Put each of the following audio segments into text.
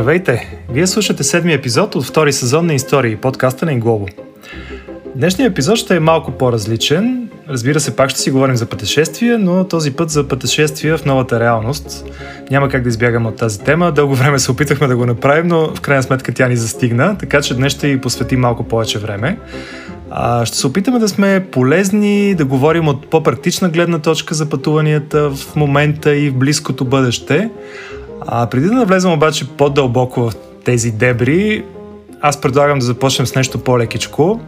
Здравейте! Вие слушате седми епизод от втори сезон на Истории, подкаста на Инглобо. Днешният епизод ще е малко по-различен. Разбира се, пак ще си говорим за пътешествия, но този път за пътешествия в новата реалност. Няма как да избягаме от тази тема. Дълго време се опитахме да го направим, но в крайна сметка тя ни застигна, така че днес ще й посветим малко повече време. А, ще се опитаме да сме полезни, да говорим от по-практична гледна точка за пътуванията в момента и в близкото бъдеще. А преди да навлезем обаче по-дълбоко в тези дебри, аз предлагам да започнем с нещо по-лекичко.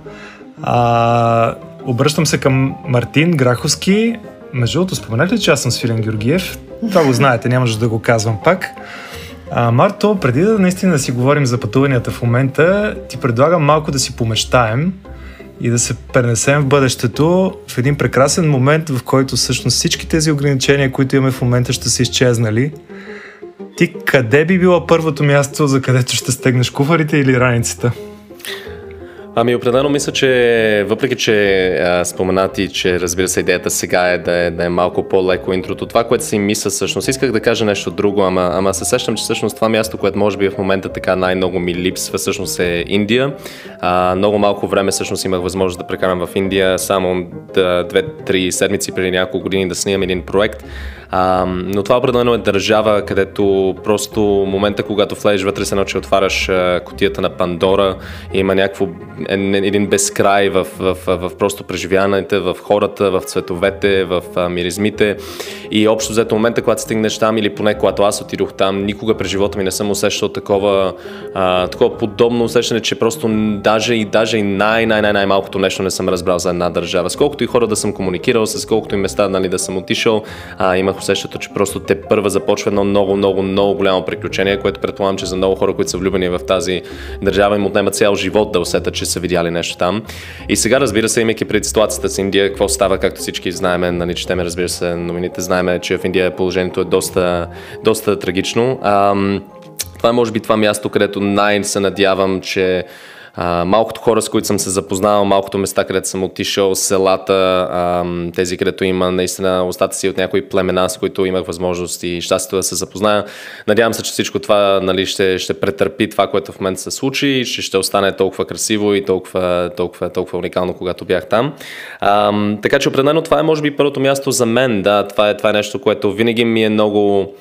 А, обръщам се към Мартин Граховски. Между другото, споменах че аз съм Свилен Георгиев? Това го знаете, няма да го казвам пак. А, Марто, преди да наистина си говорим за пътуванията в момента, ти предлагам малко да си помечтаем и да се пренесем в бъдещето в един прекрасен момент, в който всъщност всички тези ограничения, които имаме в момента, ще са изчезнали. Ти къде би било първото място, за където ще стегнеш куфарите или раницата? Ами определено мисля, че въпреки, че споменати, че разбира се идеята сега е да е, да е малко по-леко интрото, това, което си мисля всъщност, исках да кажа нещо друго, ама, ама се сещам, че всъщност това място, което може би в момента така най-много ми липсва, всъщност е Индия. А, много малко време всъщност имах възможност да прекарам в Индия, само две-три седмици преди няколко години да снимам един проект. А, но това определено е държава, където просто момента, когато влезеш вътре, се научи отваряш котията на Пандора, има някакво един безкрай в, в, в, в просто преживяването, в хората, в цветовете, в а, миризмите. И общо взето момента, когато стигнеш там, или поне когато аз отидох там, никога през живота ми не съм усещал такова, а, такова подобно усещане, че просто даже и, даже и най-най-най-малкото нещо не съм разбрал за една държава. Сколкото и хора да съм комуникирал, с колкото и места нали, да съм отишъл, а, имах усещането, че просто те първа започва едно много, много, много голямо приключение, което предполагам, че за много хора, които са влюбени в тази държава, им отнема цял живот да усетят, че са видяли нещо там. И сега, разбира се, имайки пред ситуацията с Индия, какво става, както всички знаеме, нали, четеме, разбира се, новините, знаеме, че в Индия положението е доста, доста трагично. Ам, това е може би това място, където най- се надявам, че малкото хора, с които съм се запознал, малкото места, където съм отишъл, селата, тези, където има наистина остатъци от някои племена, с които имах възможност и щастието да се запозная. Надявам се, че всичко това нали, ще, ще претърпи това, което в момента се случи и че ще остане толкова красиво и толкова, толкова, толкова уникално, когато бях там. А, така че определено това е може би първото място за мен. Да, това е, това е нещо, което винаги ми е много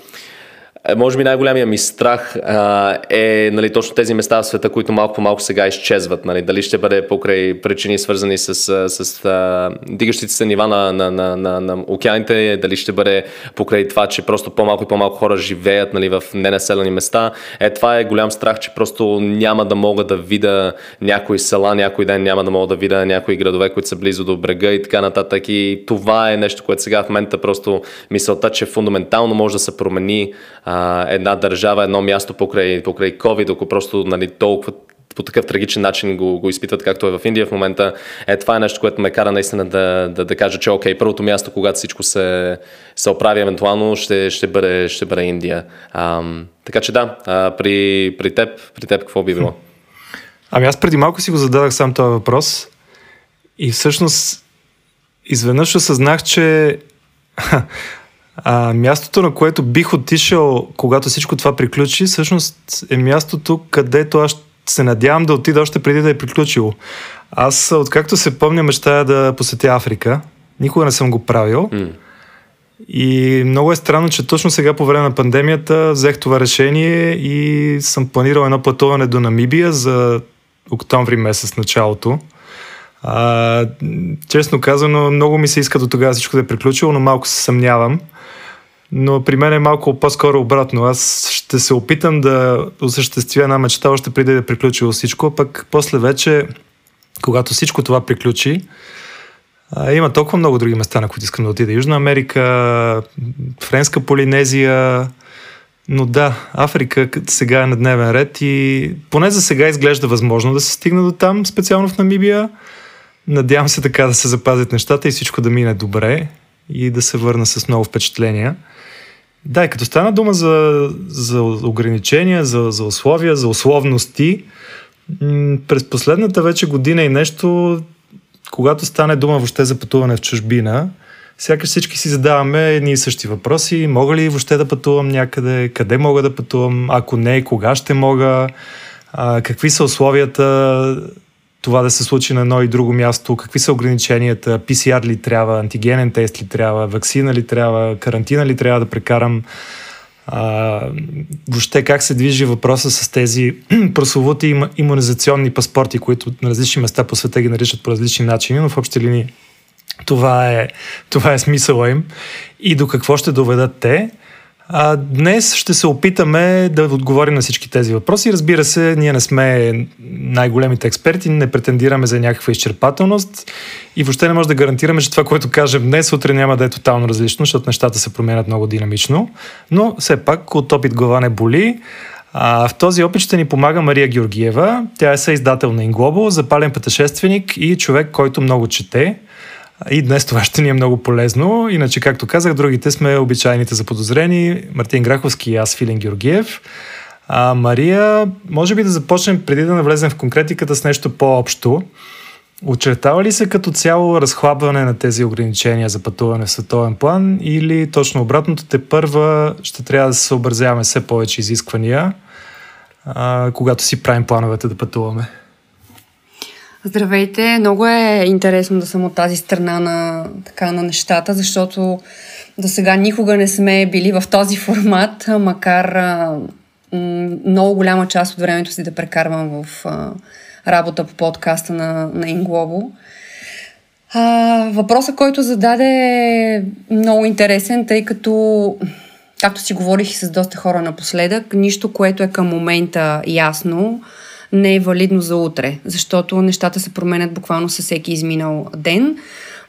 може би най-голямия ми страх а, е нали, точно тези места в света, които малко по малко сега изчезват. Нали. Дали ще бъде покрай причини свързани с, с, с а, дигащите се нива на, на, на, на, на океаните, дали ще бъде покрай това, че просто по-малко и по-малко хора живеят нали, в ненаселени места. Е, това е голям страх, че просто няма да мога да видя някои села, някой ден няма да мога да видя някои градове, които са близо до брега и така нататък. И това е нещо, което сега в момента просто мисълта, че фундаментално може да се промени а, една държава, едно място покрай, покрай COVID, ако просто нали, толкова по такъв трагичен начин го, го изпитват, както е в Индия в момента. Е, това е нещо, което ме кара наистина да, да, да кажа, че окей, първото място, когато всичко се, се оправи евентуално, ще, ще, бъде, ще бъде Индия. А, така че да, а, при, при, теб, при теб какво би било? Ами аз преди малко си го зададах сам този въпрос и всъщност изведнъж осъзнах, че А, мястото, на което бих отишъл, когато всичко това приключи, всъщност е мястото, където аз се надявам да отида още преди да е приключило. Аз, откакто се помня, мечтая да посетя Африка. Никога не съм го правил. Mm. И много е странно, че точно сега по време на пандемията взех това решение и съм планирал едно пътуване до Намибия за октомври месец началото. А, честно казано, много ми се иска до тогава всичко да е приключило, но малко се съмнявам но при мен е малко по-скоро обратно. Аз ще се опитам да осъществя една мечта още преди да е приключило всичко, пък после вече, когато всичко това приключи, а, има толкова много други места, на които искам да отида. Южна Америка, Френска Полинезия, но да, Африка сега е на дневен ред и поне за сега изглежда възможно да се стигне до там, специално в Намибия. Надявам се така да се запазят нещата и всичко да мине добре и да се върна с много впечатления. Да, и като стана дума за, за ограничения, за, за условия, за условности, през последната вече година и нещо, когато стане дума въобще за пътуване в чужбина, сякаш всички си задаваме едни и същи въпроси. Мога ли въобще да пътувам някъде? Къде мога да пътувам? Ако не, кога ще мога? А, какви са условията това да се случи на едно и друго място? Какви са ограниченията? PCR ли трябва? Антигенен тест ли трябва? Вакцина ли трябва? Карантина ли трябва да прекарам? А, въобще как се движи въпроса с тези прословути иммунизационни паспорти, които на различни места по света ги наричат по различни начини, но в общи линии това е, това е смисъла им и до какво ще доведат те. А, днес ще се опитаме да отговорим на всички тези въпроси. Разбира се, ние не сме най-големите експерти, не претендираме за някаква изчерпателност и въобще не може да гарантираме, че това, което кажем днес, утре няма да е тотално различно, защото нещата се променят много динамично. Но все пак от опит глава не боли. А, в този опит ще ни помага Мария Георгиева. Тя е съиздател на Инглобо, запален пътешественик и човек, който много чете. И днес това ще ни е много полезно. Иначе, както казах, другите сме обичайните заподозрени. Мартин Граховски и аз, Филин Георгиев. А, Мария, може би да започнем преди да навлезем в конкретиката с нещо по-общо. Очертава ли се като цяло разхлабване на тези ограничения за пътуване в световен план или точно обратното те първа ще трябва да съобразяваме все повече изисквания, а, когато си правим плановете да пътуваме? Здравейте! Много е интересно да съм от тази страна на, така, на нещата, защото до сега никога не сме били в този формат, макар а, много голяма част от времето си да прекарвам в а, работа по подкаста на, на Инглобо. А, въпросът, който зададе е много интересен, тъй като, както си говорих и с доста хора напоследък, нищо, което е към момента ясно, не е валидно за утре, защото нещата се променят буквално със всеки изминал ден.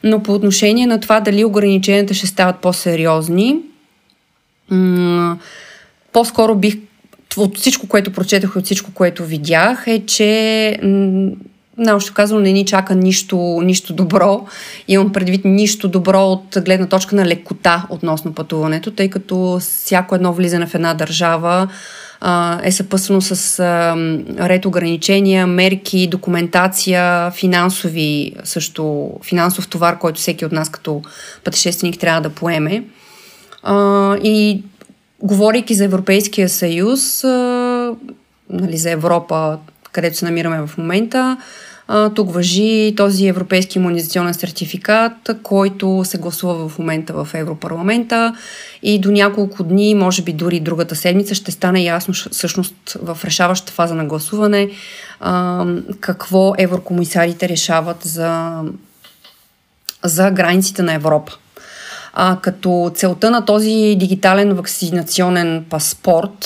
Но по отношение на това дали ограниченията ще стават по-сериозни, по-скоро бих от всичко, което прочетах и от всичко, което видях, е, че наобщо казано не ни чака нищо, нищо добро. Имам предвид нищо добро от гледна точка на лекота относно пътуването, тъй като всяко едно влизане в една държава е съпъсвано с а, ред ограничения, мерки, документация, финансови, също финансов товар, който всеки от нас като пътешественик трябва да поеме. А, и говорейки за Европейския съюз, а, нали, за Европа, където се намираме в момента, а, тук въжи този европейски иммунизационен сертификат, който се гласува в момента в Европарламента и до няколко дни, може би дори другата седмица, ще стане ясно всъщност в решаващата фаза на гласуване какво еврокомисарите решават за, за границите на Европа. А, като целта на този дигитален вакцинационен паспорт,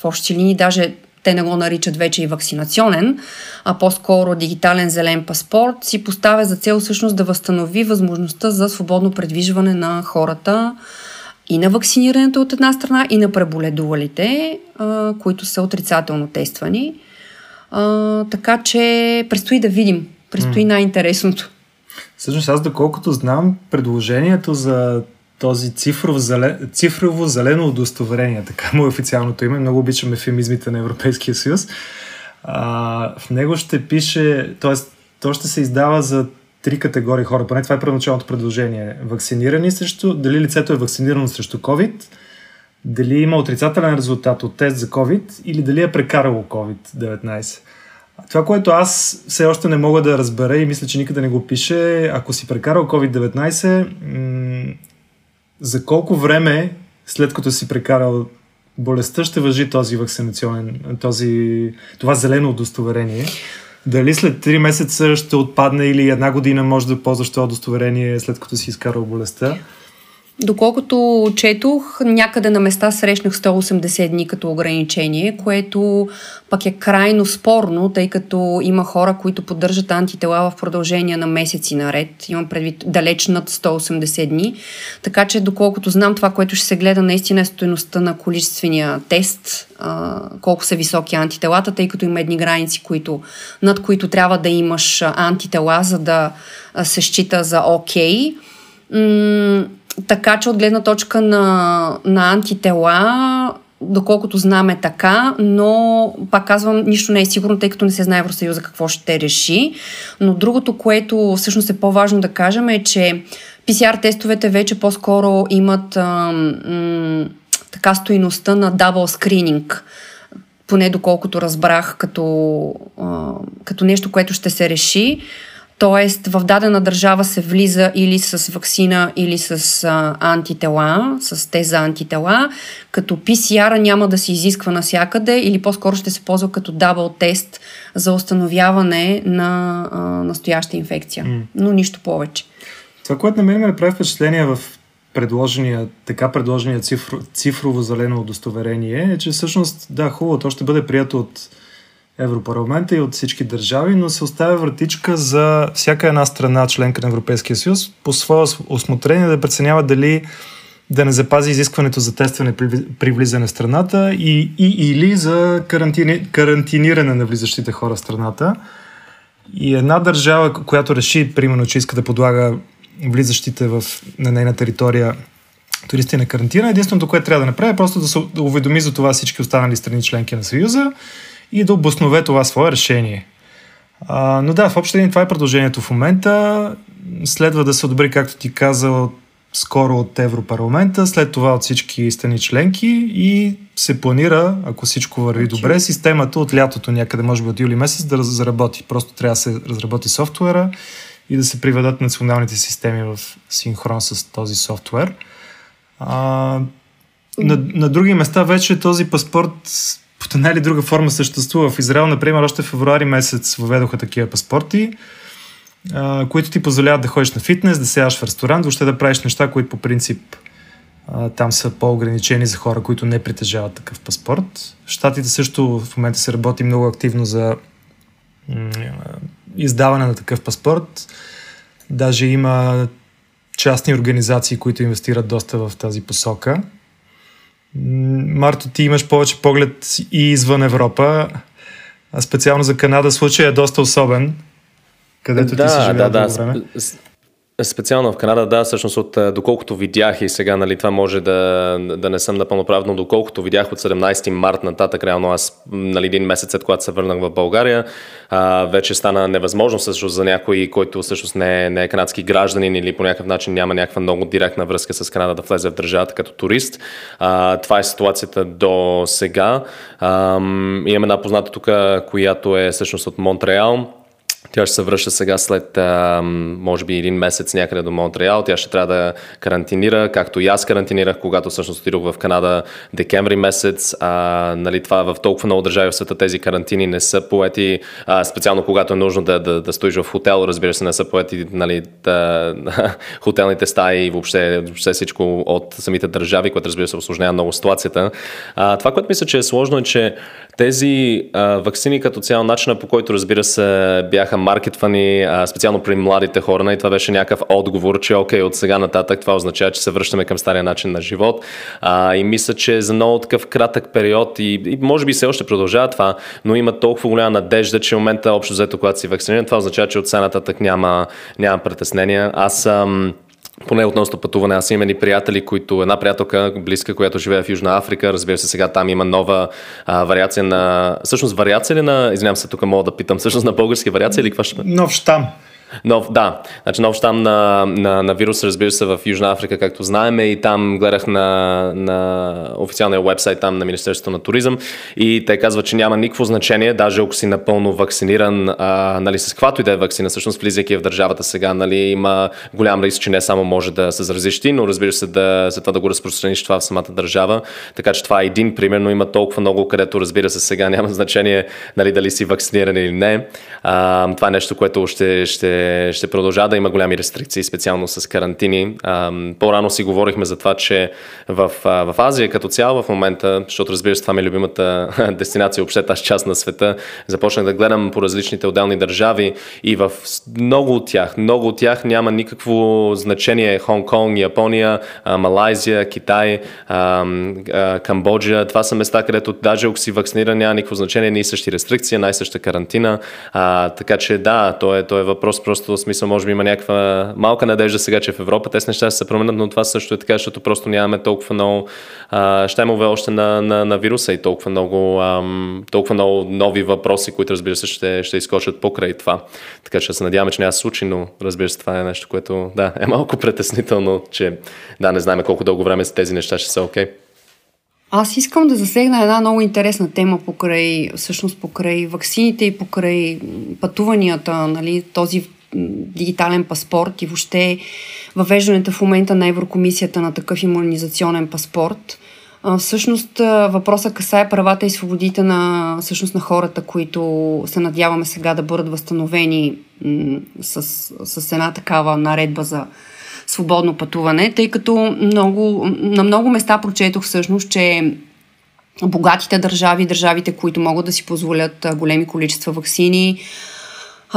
в общи линии даже те не го наричат вече и вакцинационен, а по-скоро дигитален зелен паспорт, си поставя за цел всъщност да възстанови възможността за свободно предвижване на хората и на вакцинирането от една страна, и на преболедувалите, а, които са отрицателно тествани. А, така че предстои да видим. Предстои най-интересното. Всъщност аз доколкото знам, предложението за този цифров, зале, цифрово зелено удостоверение, така му е официалното име, много обичам ефемизмите на Европейския съюз. А, в него ще пише, т.е. то ще се издава за три категории хора, поне това е първоначалното предложение. Вакцинирани срещу, дали лицето е вакцинирано срещу COVID, дали има отрицателен резултат от тест за COVID или дали е прекарало COVID-19. Това, което аз все още не мога да разбера и мисля, че никъде не го пише, ако си прекарал COVID-19, за колко време след като си прекарал болестта ще въжи този вакцинационен, този, това зелено удостоверение? Дали след 3 месеца ще отпадне или една година може да ползваш това удостоверение след като си изкарал болестта? Доколкото четох, някъде на места срещнах 180 дни като ограничение, което пък е крайно спорно, тъй като има хора, които поддържат антитела в продължение на месеци наред. Имам предвид далеч над 180 дни. Така че, доколкото знам това, което ще се гледа наистина е стоеността на количествения тест, колко са високи антителата, тъй като има едни граници, които, над които трябва да имаш антитела, за да се счита за окей. Okay така че от гледна точка на, на антитела, доколкото знаме така, но пак казвам, нищо не е сигурно, тъй като не се знае Евросъюза какво ще реши. Но другото, което всъщност е по-важно да кажем е, че PCR тестовете вече по-скоро имат а, м, така стоиността на дабл скрининг, поне доколкото разбрах, като, а, като нещо, което ще се реши. Тоест, в дадена държава се влиза или с вакцина, или с а, антитела, с теза антитела, като PCR няма да се изисква насякъде или по-скоро ще се ползва като дабл тест за установяване на а, настояща инфекция. Mm. Но нищо повече. Това, което на мен ме прави впечатление в предложения, така предложения цифро, цифрово зелено удостоверение е, че всъщност, да, хубаво, то ще бъде прието от Европарламента и от всички държави, но се оставя вратичка за всяка една страна, членка на Европейския съюз, по свое осмотрение да преценява дали да не запази изискването за тестване при, влизане в страната и, и или за карантини, карантиниране на влизащите хора в страната. И една държава, която реши, примерно, че иска да подлага влизащите в, на нейна територия туристи на карантина, единственото, което трябва да направи е просто да се уведоми за това всички останали страни членки на Съюза и да обоснове това свое решение. А, но да, в общи линии това е предложението в момента. Следва да се одобри, както ти каза, скоро от Европарламента, след това от всички страни членки и се планира, ако всичко върви добре, системата от лятото някъде, може би от юли месец, да заработи. Просто трябва да се разработи софтуера и да се приведат националните системи в синхрон с този софтуер. А, на, на други места вече този паспорт под една или друга форма съществува. В Израел, например, още в февруари месец въведоха такива паспорти, а, които ти позволяват да ходиш на фитнес, да сядаш в ресторант, въобще да правиш неща, които по принцип а, там са по-ограничени за хора, които не притежават такъв паспорт. В Штатите също в момента се работи много активно за издаване на такъв паспорт. Даже има частни организации, които инвестират доста в тази посока. Марто, ти имаш повече поглед и извън Европа. А специално за Канада случай е доста особен, където да, ти си живял да, да. време. Специално в Канада, да, всъщност от доколкото видях и сега, нали, това може да, да не съм напълно прав, но доколкото видях от 17 март нататък, реално аз, нали, един месец след когато се върнах в България, а, вече стана невъзможно всъщност за някой, който всъщност не е, не е канадски гражданин или по някакъв начин няма някаква много директна връзка с Канада да влезе в държавата като турист. А, това е ситуацията до сега. А, имам една позната тук, която е всъщност от Монтреал тя ще се връща сега след, може би, един месец някъде до Монтреал. Тя ще трябва да карантинира, както и аз карантинирах, когато всъщност отидох в Канада декември месец. А, нали, това в толкова много държави в света тези карантини не са поети, а, специално когато е нужно да, да, да стоиш в хотел, разбира се, не са поети нали, да, хотелните стаи и въобще, въобще всичко от самите държави, което разбира се осложнява много ситуацията. А, това, което мисля, че е сложно е, че тези а, вакцини като цяло, начина по който разбира се бяха маркетвани, а, специално при младите хора, и това беше някакъв отговор, че окей, от сега нататък това означава, че се връщаме към стария начин на живот. А, и мисля, че за много такъв кратък период и, и може би все още продължава това, но има толкова голяма надежда, че в момента общо взето, когато си вакциниран, това означава, че от сега нататък няма, няма притеснения. Аз ам, поне относно пътуване. Аз имам и приятели, които, една приятелка близка, която живее в Южна Африка, разбира се, сега там има нова а, вариация на... Всъщност, вариация ли на... Извинявам се, тук мога да питам, всъщност на български вариация или какво ще... Нов штам. Нов, да, значи нов щам на, на, на вирус, разбира се, в Южна Африка, както знаем, и там гледах на, на официалния вебсайт там на Министерството на туризъм и те казват, че няма никакво значение, даже ако си напълно вакциниран, а, нали, с каквато и да е вакцина, всъщност влизайки в държавата сега, нали, има голям риск, че не само може да се заразиш ти, но разбира се да, за това да го разпространиш това в самата държава. Така че това е един пример, но има толкова много, където разбира се сега няма значение нали, дали си вакциниран или не. А, това е нещо, което ще, ще ще, продължава да има голями рестрикции, специално с карантини. По-рано си говорихме за това, че в, в Азия като цяло в момента, защото разбира се това ми е любимата дестинация, въобще тази част на света, започнах да гледам по различните отделни държави и в много от тях, много от тях няма никакво значение Хонг-Конг, Япония, Малайзия, Китай, Камбоджа. Това са места, където даже ако си вакциниран няма никакво значение, ни същи рестрикции, най-съща карантина. А, така че да, то е, то е въпрос просто в смисъл, може би има някаква малка надежда сега, че в Европа тези неща ще се променят, но това също е така, защото просто нямаме толкова много а, щемове още на, на, на вируса и толкова много, ам, толкова много нови въпроси, които разбира се ще, ще изкочат покрай това. Така че се надяваме, че няма се случи, но разбира се, това е нещо, което да, е малко притеснително, че да, не знаем колко дълго време с тези неща ще са окей. Okay. Аз искам да засегна една много интересна тема покрай, всъщност покрай ваксините и покрай пътуванията, нали, този дигитален паспорт и въобще въвеждането в момента на Еврокомисията на такъв иммунизационен паспорт. Всъщност въпросът касае правата и свободите на, всъщност, на хората, които се надяваме сега да бъдат възстановени с, с една такава наредба за свободно пътуване, тъй като много, на много места прочетох всъщност, че богатите държави, държавите, които могат да си позволят големи количества вакцини,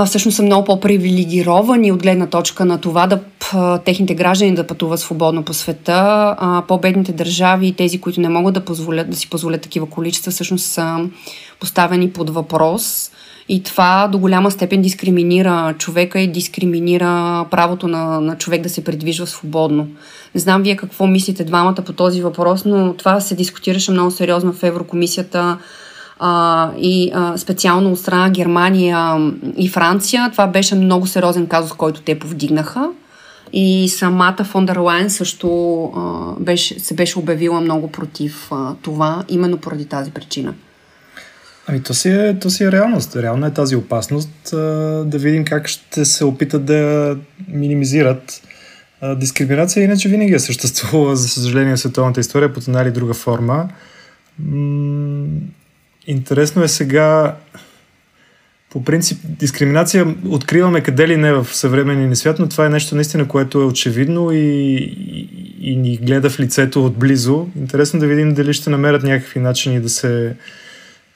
всъщност са много по-привилегировани от гледна точка на това да техните граждани да пътуват свободно по света. А, по-бедните държави и тези, които не могат да, позволят, да си позволят такива количества, всъщност са поставени под въпрос. И това до голяма степен дискриминира човека и дискриминира правото на, на човек да се придвижва свободно. Не знам вие какво мислите двамата по този въпрос, но това се дискутираше много сериозно в Еврокомисията а, и а, специално от страна Германия и Франция. Това беше много сериозен казус, който те повдигнаха. И самата фон дер Лайн също а, беше, се беше обявила много против а, това, именно поради тази причина. Ами то си, е, то си е реалност. Реална е тази опасност. А, да видим как ще се опитат да минимизират. А, дискриминация иначе винаги е съществувала, за съжаление, в световната история под една или друга форма. М- интересно е сега по принцип, дискриминация откриваме къде ли не в съвременния ни свят, но това е нещо наистина, което е очевидно и, и, и ни гледа в лицето отблизо. Интересно да видим дали ще намерят някакви начини да се,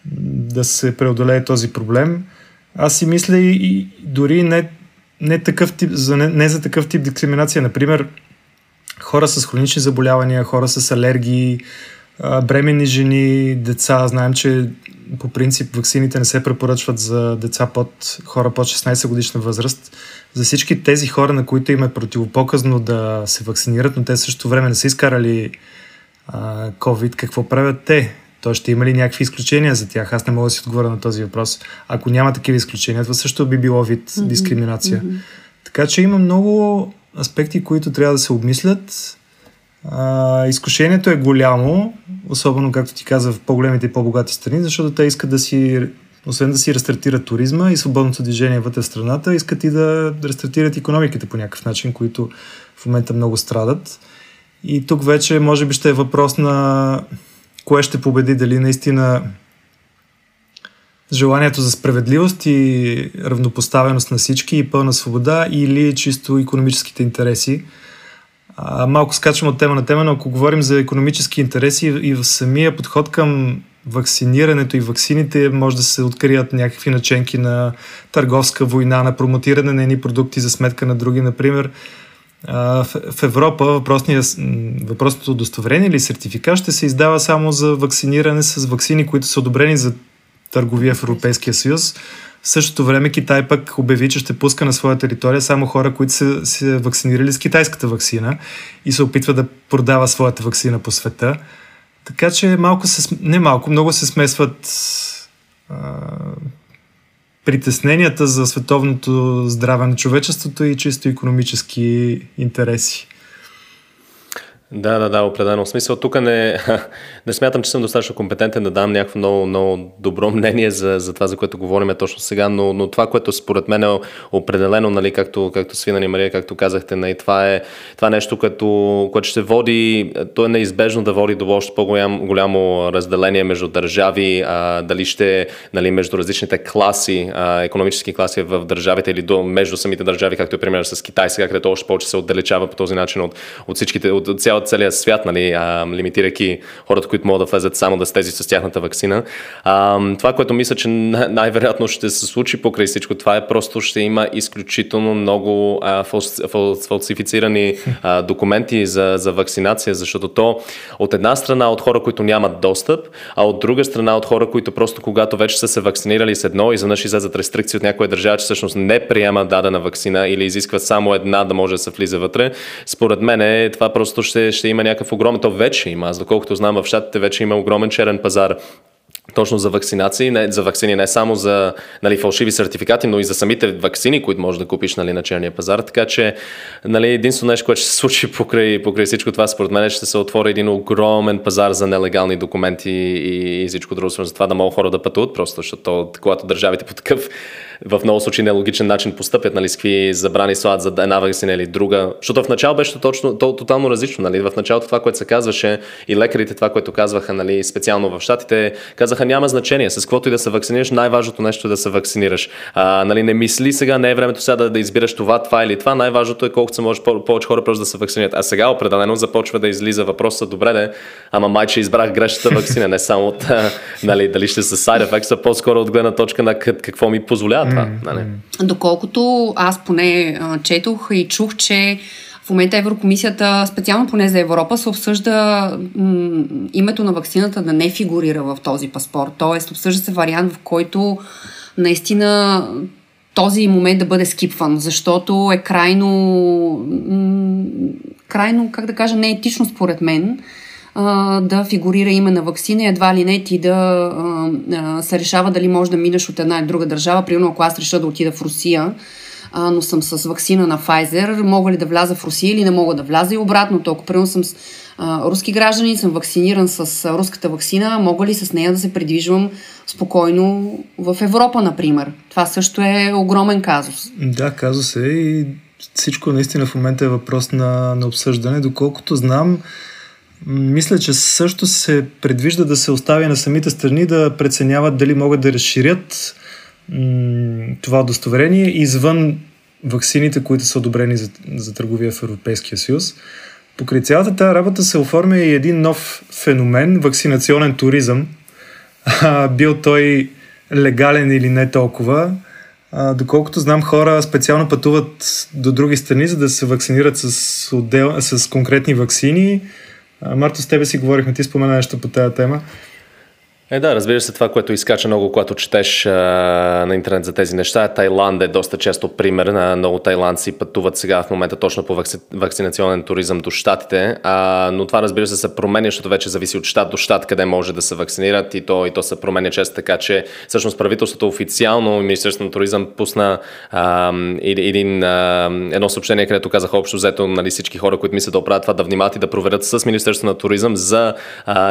да се преодолее този проблем. Аз си мисля и, и дори не, не, такъв тип, за, не, не за такъв тип дискриминация. Например, хора с хронични заболявания, хора с алергии, бременни жени, деца. Знаем, че по принцип ваксините не се препоръчват за деца под хора под 16 годишна възраст. За всички тези хора, на които им е противопоказно да се вакцинират, но те също време не са изкарали а, COVID, какво правят те? То ще има ли някакви изключения за тях? Аз не мога да си отговоря на този въпрос. Ако няма такива изключения, това също би било вид дискриминация. Mm-hmm. Така че има много аспекти, които трябва да се обмислят. А, изкушението е голямо, особено, както ти каза, в по-големите и по-богати страни, защото те искат да си, освен да си рестартират туризма и свободното движение вътре в страната, искат и да рестартират економиките по някакъв начин, които в момента много страдат. И тук вече може би ще е въпрос на кое ще победи, дали наистина желанието за справедливост и равнопоставеност на всички и пълна свобода или чисто економическите интереси. Малко скачам от тема на тема, но ако говорим за економически интереси и в самия подход към вакцинирането и ваксините може да се открият някакви наченки на търговска война, на промотиране на едни продукти за сметка на други. Например, в Европа въпросното удостоверение или сертификат ще се издава само за вакциниране с вакцини, които са одобрени за търговия в Европейския съюз. В същото време Китай пък обяви, че ще пуска на своя територия само хора, които са се вакцинирали с китайската вакцина и се опитва да продава своята вакцина по света. Така че малко се, не малко, много се смесват а, притесненията за световното здраве на човечеството и чисто економически интереси. Да, да, да, определено. В смисъл, тук не, не смятам, че съм достатъчно компетентен да дам някакво много, много добро мнение за, за това, за което говорим точно сега, но, но това, което според мен е определено, нали, както, както Свинани Мария, както казахте, нали, това, е, това е нещо, което, което ще води, то е неизбежно да води до още по-голямо голямо разделение между държави, а, дали ще нали, между различните класи, а, економически класи в държавите или до, между самите държави, както е пример с Китай сега, където още повече се отдалечава по този начин от, от всичките, от цялата цял, целият свят, нали, а, лимитирайки хората, които могат да влезат само да с тези с тяхната вакцина. А, това, което мисля, че най-вероятно ще се случи покрай всичко това е просто ще има изключително много а, фалсифицирани а, документи за, за вакцинация, защото то от една страна от хора, които нямат достъп, а от друга страна от хора, които просто когато вече са се вакцинирали с едно, изведнъж излезат рестрикции от някоя държава, че всъщност не приема дадена вакцина или изискват само една да може да се влиза вътре. Според мен е, това просто ще, ще има някакъв огромен, то вече има. Аз доколкото знам в щатите вече има огромен черен пазар точно за вакцинации, не, за вакцини не само за нали, фалшиви сертификати, но и за самите вакцини, които можеш да купиш нали, на черния пазар. Така че нали, единствено нещо, което ще се случи покрай, покрай всичко това, според мен, ще се отвори един огромен пазар за нелегални документи и, и всичко друго, за това да могат хора да пътуват просто, защото когато държавите по такъв в много случаи нелогичен начин постъпят, нали, с какви забрани слагат за една вакцина или друга. Защото в начало беше точно, то, тотално различно. Нали. В началото това, което се казваше и лекарите това, което казваха, нали, специално в Штатите, казаха няма значение. С каквото и да се вакцинираш, най-важното нещо е да се вакцинираш. А, нали, не мисли сега, не е времето сега да, да избираш това, това или това. Най-важното е колкото се може повече хора просто да се вакцинират. А сега определено започва да излиза въпроса, добре де, ама майче избрах грешната вакцина, не само от нали, дали ще са side effects, а по-скоро от гледна точка на какво ми позволява това. Mm-hmm. Нали? Доколкото аз поне а, четох и чух, че в момента Еврокомисията, специално поне за Европа, се обсъжда м- името на вакцината да не фигурира в този паспорт. Тоест, обсъжда се вариант, в който наистина този момент да бъде скипван, защото е крайно, м- крайно, как да кажа, неетично според мен а, да фигурира име на вакцина и едва ли не ти да а, а, се решава дали може да минеш от една или друга държава. Примерно, ако аз реша да отида в Русия, а, но съм с вакцина на Pfizer, мога ли да вляза в Русия или не мога да вляза и обратно. Ако примерно съм с а, руски гражданин, съм вакциниран с а, руската вакцина, мога ли с нея да се придвижвам спокойно в Европа, например? Това също е огромен казус. Да, казус е и всичко наистина в момента е въпрос на, на обсъждане. Доколкото знам, мисля, че също се предвижда да се остави на самите страни да преценяват дали могат да разширят това удостоверение извън ваксините, които са одобрени за, за търговия в Европейския съюз. Покрай цялата тази работа се оформя и един нов феномен вакцинационен туризъм. А, бил той легален или не толкова. А, доколкото знам, хора специално пътуват до други страни, за да се вакцинират с, отдел, с конкретни вакцини Марто, с тебе си говорихме, ти спомена нещо по тази тема. Е, да, разбира се, това, което изкача много, когато четеш а, на интернет за тези неща. Тайланд е доста често пример. На много тайландци пътуват сега в момента точно по вакци... вакцинационен туризъм до щатите, а, но това разбира се се променя, защото вече зависи от щат до щат къде може да се вакцинират. И то, и то се променя често така, че всъщност правителството официално, Министерството на туризъм пусна а, един, а, едно съобщение, където казаха общо взето нали, всички хора, които мислят да оправят това, да внимават и да проверят с Министерството на туризъм за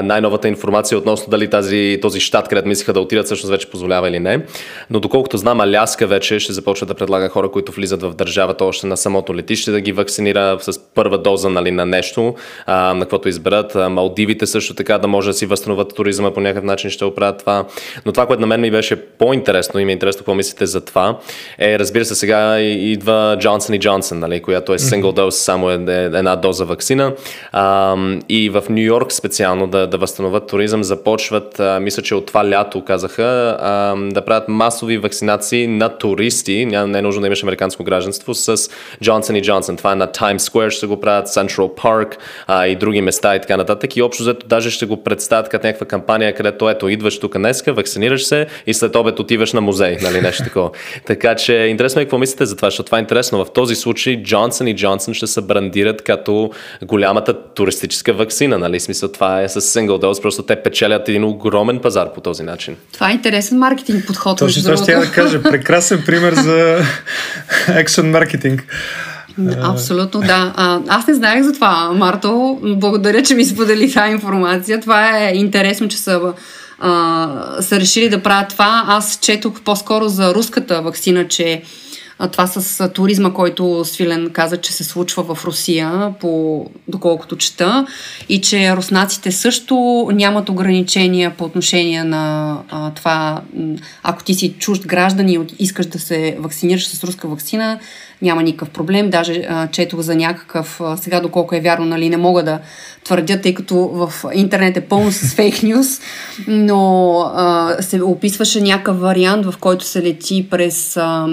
най-новата информация относно дали тази този щат, където мислиха да отидат, всъщност вече позволява или не. Но доколкото знам, Аляска вече ще започва да предлага хора, които влизат в държавата още на самото летище, да ги вакцинира с първа доза нали, на нещо, а, на каквото изберат. Малдивите също така да може да си възстановят туризма по някакъв начин ще оправят това. Но това, което на мен ми беше по-интересно и ми е интересно какво мислите за това, е разбира се сега идва Johnson и Johnson, нали, която е single dose, само е, е една доза вакцина. А, и в Нью Йорк специално да, да възстановят туризъм започват, а, мисля, че от това лято казаха а, да правят масови вакцинации на туристи, не е нужно да имаш американско гражданство, с Johnson Johnson. Това е на Times Square, ще го правят Central Park а, и други места и така нататък. И общо взето даже ще го представят като някаква кампания, където ето идваш тук днеска, вакцинираш се и след обед отиваш на музей, нали, нещо такова. така че интересно е какво мислите за това, защото това е интересно. В този случай Johnson Johnson ще се брандират като голямата туристическа вакцина, нали? Смисъл това е с single dose, просто те печелят един огромен пазар по този начин. Това е интересен маркетинг подход. Точно това ще я да кажа. Прекрасен пример за екшен маркетинг. Абсолютно, да. А, аз не знаех за това, Марто. Благодаря, че ми сподели тази информация. Това е интересно, че са, а, са решили да правят това. Аз четох по-скоро за руската вакцина, че това с туризма, който Свилен каза, че се случва в Русия, по, доколкото чета, и че руснаците също нямат ограничения по отношение на а, това, ако ти си чужд граждан и искаш да се вакцинираш с руска вакцина, няма никакъв проблем. Даже а, четох за някакъв, а, сега доколко е вярно, нали, не мога да твърдя, тъй като в интернет е пълно с фейк нюз, но а, се описваше някакъв вариант, в който се лети през а,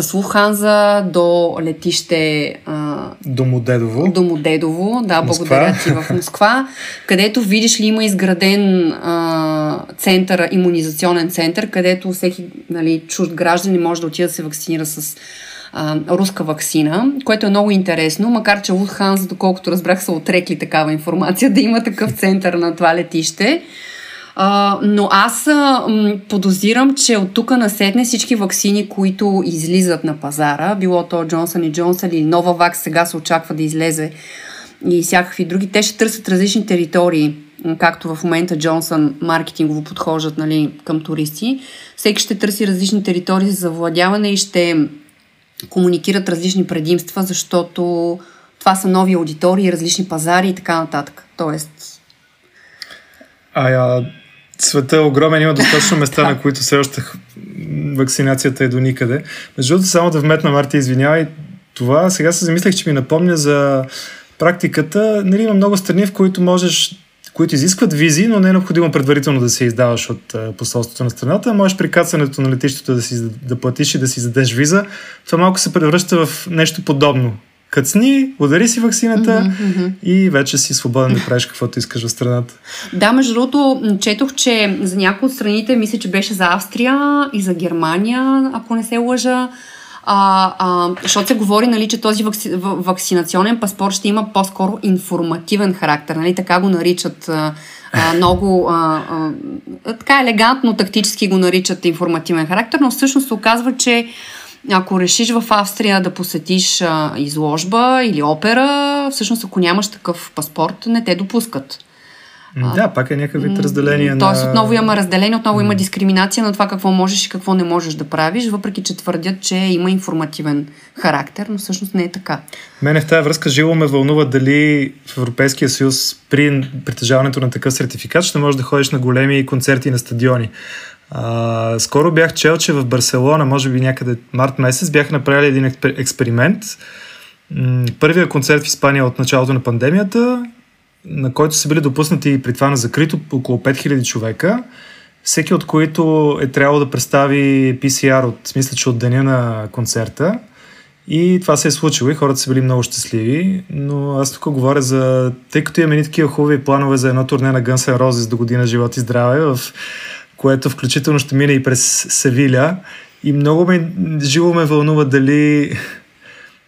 с Луханза до летище а, до Модедово. До Модедово, да, Москва. благодаря ти в Москва, където видиш ли има изграден а, център, иммунизационен център, където всеки нали, чужд граждан може да отида да се вакцинира с а, руска вакцина, което е много интересно, макар че Лутханза, доколкото разбрах, са отрекли такава информация, да има такъв център на това летище. Но аз подозирам, че от тук насетне всички вакцини, които излизат на пазара, било то Джонсън и Джонсън или Нова Вакс, сега се очаква да излезе и всякакви други, те ще търсят различни територии, както в момента Джонсън маркетингово подхождат нали, към туристи. Всеки ще търси различни територии за завладяване и ще комуникират различни предимства, защото това са нови аудитории, различни пазари и така нататък. Тоест... А света е огромен, има достатъчно места, на които все още вакцинацията е до никъде. Между другото, само да вметна, Марти, извинявай, това сега се замислях, че ми напомня за практиката. Нали, има много страни, в които можеш които изискват визи, но не е необходимо предварително да се издаваш от посолството на страната. Можеш при кацането на летището да, си, да платиш и да си задеш виза. Това малко се превръща в нещо подобно. Кацни, удари си вакцината mm-hmm. и вече си свободен да правиш каквото искаш в страната. Да, между другото, четох, че за някои от страните, мисля, че беше за Австрия и за Германия, ако не се лъжа, а, а, защото се говори, нали, че този вакци, вакцинационен паспорт ще има по-скоро информативен характер, нали, така го наричат а, много а, а, така елегантно, тактически го наричат информативен характер, но всъщност се оказва, че ако решиш в Австрия да посетиш а, изложба или опера, всъщност ако нямаш такъв паспорт, не те допускат. Да, пак е някакъв вид разделение. Тоест, на... Тоест отново има разделение, отново има дискриминация на това какво можеш и какво не можеш да правиш, въпреки че твърдят, че има информативен характер, но всъщност не е така. Мене в тази връзка живо ме вълнува дали в Европейския съюз при притежаването на такъв сертификат ще можеш да ходиш на големи концерти на стадиони. Скоро бях чел, че в Барселона, може би някъде март месец, бяха направили един експеримент. Първият концерт в Испания от началото на пандемията на който са били допуснати при това на закрито около 5000 човека, всеки от които е трябвало да представи PCR от, мисля, че от деня на концерта. И това се е случило и хората са били много щастливи, но аз тук говоря за... Тъй като имаме ни такива хубави планове за едно турне на Guns N' Roses до година живот и здраве, в което включително ще мине и през Севиля. И много ме, живо ме вълнува дали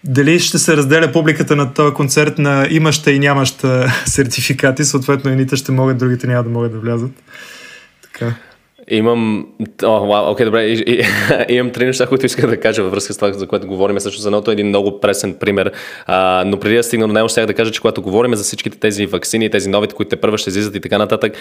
дали ще се разделя публиката на този концерт на имаща и нямаща сертификати, съответно едните ще могат, другите няма да могат да влязат. Така. Имам... О, вау, окей, добре. И, и, имам три неща, които искам да кажа във връзка с това, за което говорим. Също за едното е един много пресен пример. А, но преди да стигна до него, ще да кажа, че когато говорим за всичките тези вакцини, тези новите, които те първо ще излизат и така нататък,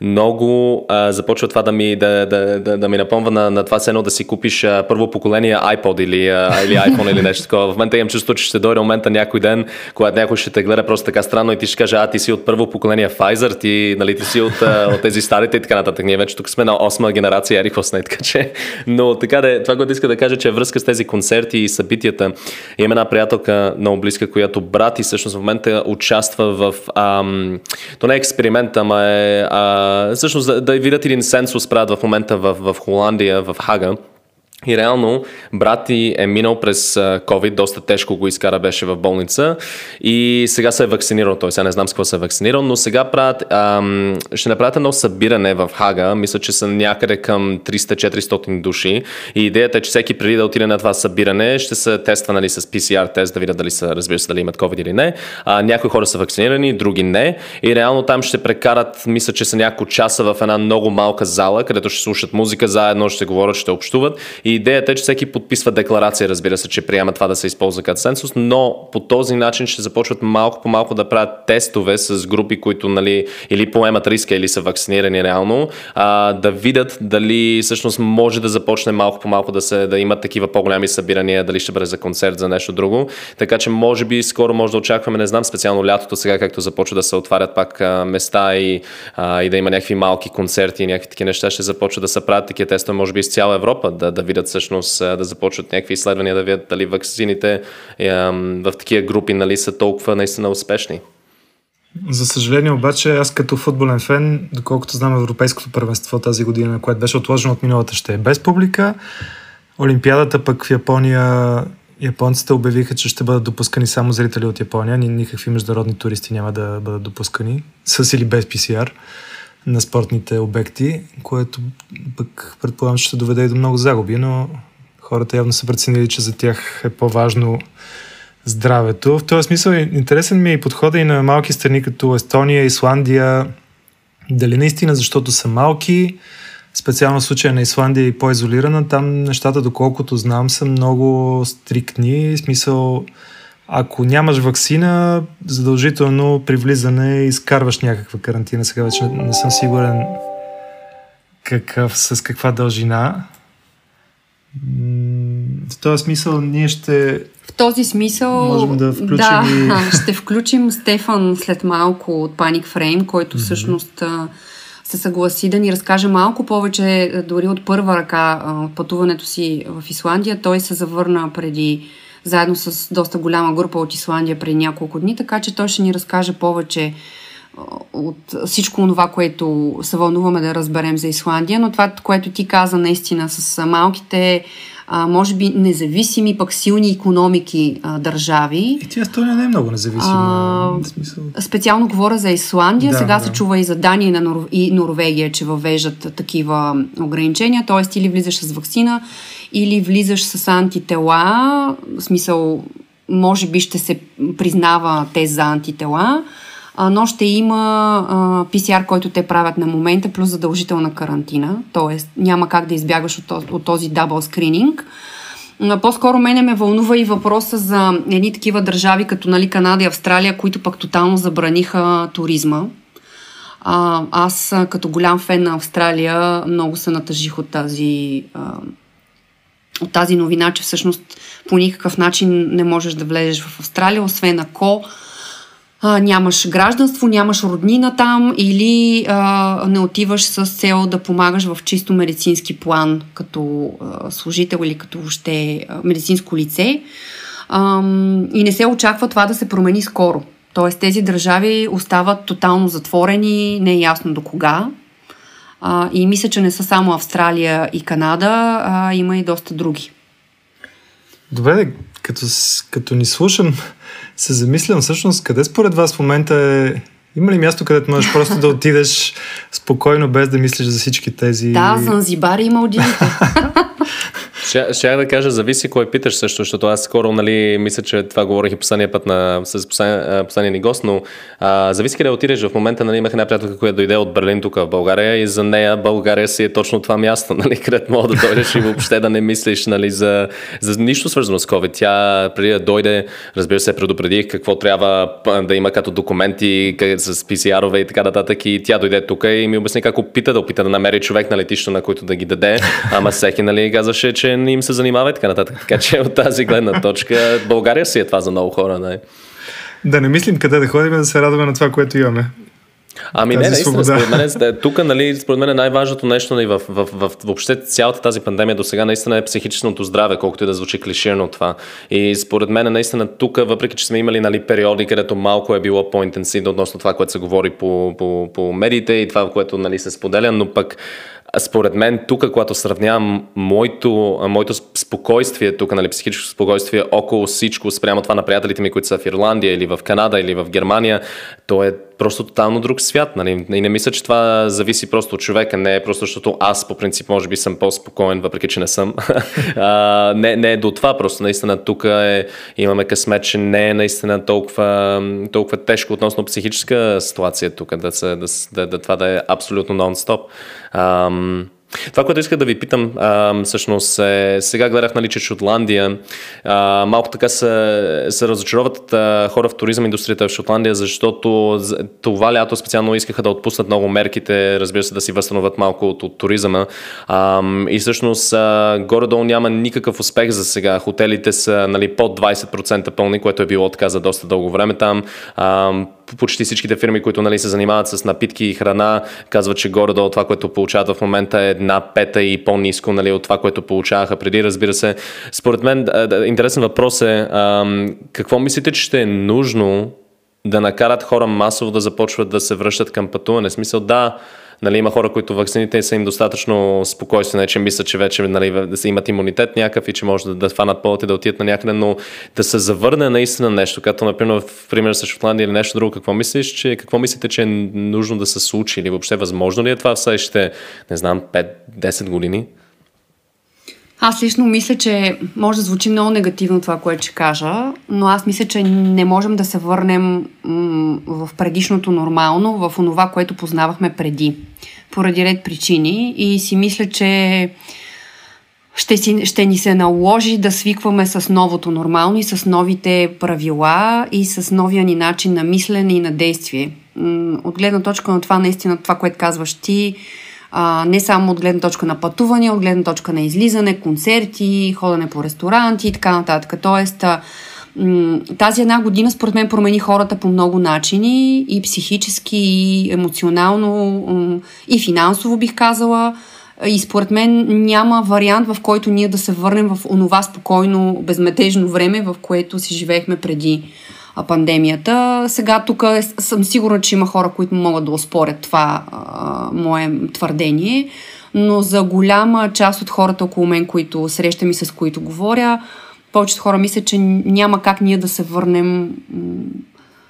много а, започва това да ми, да, да, да, да ми напомва на, на това сено да си купиш а, първо поколение iPod или, а, или iPhone или нещо такова. В момента имам чувство, че ще дойде момента някой ден, когато някой ще те гледа просто така странно и ти ще каже, а ти си от първо поколение Pfizer, ти, нали, ти си от, от тези старите и така нататък. Ние вече тук сме на осма генерация, ери не, така че. Но така да, това, което иска да кажа, че е връзка с тези концерти и събитията. Имам една приятелка много близка, която брат и всъщност в момента участва в. Ам, то не е експеримент, ама е. А, всъщност да, да видят един сенсус правят в момента в, в Холандия, в Хага и реално брат ти е минал през COVID, доста тежко го изкара, беше в болница. И сега се е вакцинирал, той. Сега не знам с какво се е вакцинирал, но сега правят, ам, ще направят едно събиране в Хага, мисля, че са някъде към 300-400 души. И идеята е, че всеки преди да отиде на това събиране ще се тества нали, с PCR тест, да видят дали са, разбира се, дали имат COVID или не. А, някои хора са вакцинирани, други не. И реално там ще прекарат, мисля, че са няколко часа в една много малка зала, където ще слушат музика заедно, ще говорят, ще общуват И идеята е, че всеки подписва декларация, разбира се, че приема това да се използва като сенсус, но по този начин ще започват малко по малко да правят тестове с групи, които нали, или поемат риска, или са вакцинирани реално, а, да видят дали всъщност може да започне малко по малко да, се, да имат такива по-голями събирания, дали ще бъде за концерт, за нещо друго. Така че може би скоро може да очакваме, не знам, специално лятото сега, както започва да се отварят пак а, места и, а, и да има някакви малки концерти и някакви такива неща, ще започва да се правят такива тестове, може би из цяла Европа, да, да видят всъщност, да започват някакви изследвания, да видят дали вакцините в такива групи нали, са толкова наистина успешни. За съжаление обаче, аз като футболен фен, доколкото знам Европейското първенство тази година, което беше отложено от миналата, ще е без публика. Олимпиадата пък в Япония, японците обявиха, че ще бъдат допускани само зрители от Япония, никакви международни туристи няма да бъдат допускани, с или без ПСР на спортните обекти, което пък предполагам, че ще доведе и до много загуби, но хората явно са преценили, че за тях е по-важно здравето. В този смисъл интересен ми е и подхода и на малки страни като Естония, Исландия. Дали наистина, защото са малки, специално в случая на Исландия и по-изолирана, там нещата, доколкото знам, са много стриктни. В смисъл, ако нямаш вакцина, задължително при влизане изкарваш някаква карантина. Сега вече не съм сигурен какъв, с каква дължина. В този смисъл ние ще... В този смисъл... Можем да включим да, и... ще включим Стефан след малко от Panic Frame, който mm-hmm. всъщност се съгласи да ни разкаже малко повече, дори от първа ръка пътуването си в Исландия. Той се завърна преди заедно с доста голяма група от Исландия преди няколко дни, така че той ще ни разкаже повече от всичко това, което се вълнуваме да разберем за Исландия, но това, което ти каза наистина с малките, а, може би независими, пък силни економики а, държави. И тя Естония не е много независима. А, смисъл... Специално говоря за Исландия, да, сега да. се чува и за Дания и, на Нор... и Норвегия, че въвеждат такива ограничения, т.е. или влизаш с вакцина, или влизаш с антитела, в смисъл, може би ще се признава тест за антитела, но ще има PCR, който те правят на момента, плюс задължителна карантина, т.е. няма как да избягаш от този, от този дабл скрининг. По-скоро мене ме вълнува и въпроса за едни такива държави, като нали, Канада и Австралия, които пък тотално забраниха туризма. А, аз, като голям фен на Австралия, много се натъжих от тази, а, от тази новина, че всъщност по никакъв начин не можеш да влезеш в Австралия, освен ако а, нямаш гражданство, нямаш роднина там или а, не отиваш с цел да помагаш в чисто медицински план като а, служител или като въобще медицинско лице. А, и не се очаква това да се промени скоро. Тоест тези държави остават тотално затворени, не е ясно до кога. А, и мисля, че не са само Австралия и Канада, а има и доста други. Добре, като, като ни слушам, се замислям всъщност къде според вас в момента е има ли място, където можеш просто да отидеш спокойно, без да мислиш за всички тези... Да, Занзибар и Малдивите. Ще да кажа, зависи кой питаш също, защото аз скоро, нали, мисля, че това говорих и последния път на, с последния, последния ни гост, но а, зависи къде отидеш. В момента нали, имах една приятелка, която дойде от Берлин тук в България и за нея България си е точно това място, нали, където мога да дойдеш и въобще да не мислиш нали, за, за нищо свързано с COVID. Тя преди да дойде, разбира се, предупредих какво трябва да има като документи с PCR-ове и така нататък и тя дойде тук и ми обясни как опита да опита да намери човек на летището, на който да ги даде, ама всеки нали, казваше, че не им се занимава и така нататък. Така че от тази гледна точка България си е това за много хора. Не? Да не мислим къде да ходим, да се радваме на това, което имаме. Ами не, наистина, според мен, тук, нали, според мен най-важното нещо нали, в, в, в, въобще цялата тази пандемия до сега наистина е психичното здраве, колкото и да звучи клиширано това. И според мен наистина тук, въпреки че сме имали нали, периоди, където малко е било по-интенсивно относно това, което се говори по, по, по медиите и това, което нали, се споделя, но пък според мен тук, когато сравнявам моето, моето спокойствие тук, нали, психическо спокойствие около всичко, спрямо това на приятелите ми, които са в Ирландия или в Канада или в Германия, то е просто тотално друг свят. Нали? И не мисля, че това зависи просто от човека, не е просто защото аз по принцип може би съм по-спокоен, въпреки че не съм. а, не, не е до това, просто наистина тук е, имаме късмет, че не е наистина толкова, толкова тежко относно психическа ситуация тук, да, се, да, да, да, това да е абсолютно нон-стоп. Ам, Това, което исках да ви питам, а, всъщност е, сега гледах, нали, че Шотландия, а, малко така се, се разочароват а, хора в туризъм индустрията в Шотландия, защото това лято специално искаха да отпуснат много мерките, разбира се, да си възстановят малко от, от туризъма. А, и всъщност а, горе-долу няма никакъв успех за сега. Хотелите са нали, под 20% пълни, което е било така за доста дълго време там. А, почти всичките фирми, които нали, се занимават с напитки и храна, казват, че горе-долу това, което получават в момента е една пета и по-низко нали, от това, което получаваха преди. Разбира се, според мен интересен въпрос е какво мислите, че ще е нужно да накарат хора масово да започват да се връщат към пътуване? В смисъл, да, Нали, има хора, които вакцините са им достатъчно спокойствени, че мислят, че вече нали, да имат имунитет някакъв и че може да, да фанат полът и да отидат на някъде, но да се завърне наистина нещо, като например в пример с Шотландия или нещо друго, какво мислиш, че, какво мислите, че е нужно да се случи или въобще възможно ли е това в следващите, не знам, 5-10 години? Аз лично мисля, че може да звучи много негативно това, което ще кажа, но аз мисля, че не можем да се върнем в предишното нормално, в онова, което познавахме преди, поради ред причини и си мисля, че ще, си, ще ни се наложи да свикваме с новото нормално и с новите правила и с новия ни начин на мислене и на действие. От гледна точка на това, наистина, това, което казваш ти, а, не само от гледна точка на пътувания, от гледна точка на излизане, концерти, ходене по ресторанти и така нататък. Тоест, а, тази една година според мен промени хората по много начини и психически, и емоционално, и финансово бих казала. И според мен няма вариант, в който ние да се върнем в онова спокойно, безметежно време, в което си живеехме преди пандемията. Сега тук е, съм сигурна, че има хора, които могат да оспорят това а, мое твърдение, но за голяма част от хората около мен, които срещам и с които говоря, повечето хора мислят, че няма как ние да се върнем,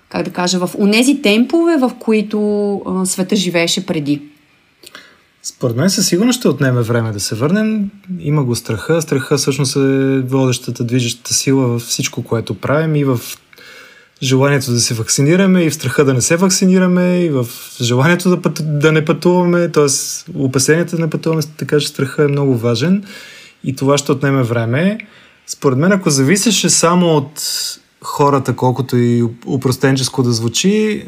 как да кажа, в унези темпове, в които а, света живееше преди. Според мен със сигурност ще отнеме време да се върнем. Има го страха. Страха всъщност е водещата, движещата сила във всичко, което правим и в желанието да се вакцинираме и в страха да не се вакцинираме и в желанието да, път, да не пътуваме, т.е. опасенията да не пътуваме, така че страха е много важен и това ще отнеме време. Според мен, ако зависеше само от хората, колкото и упростенческо да звучи,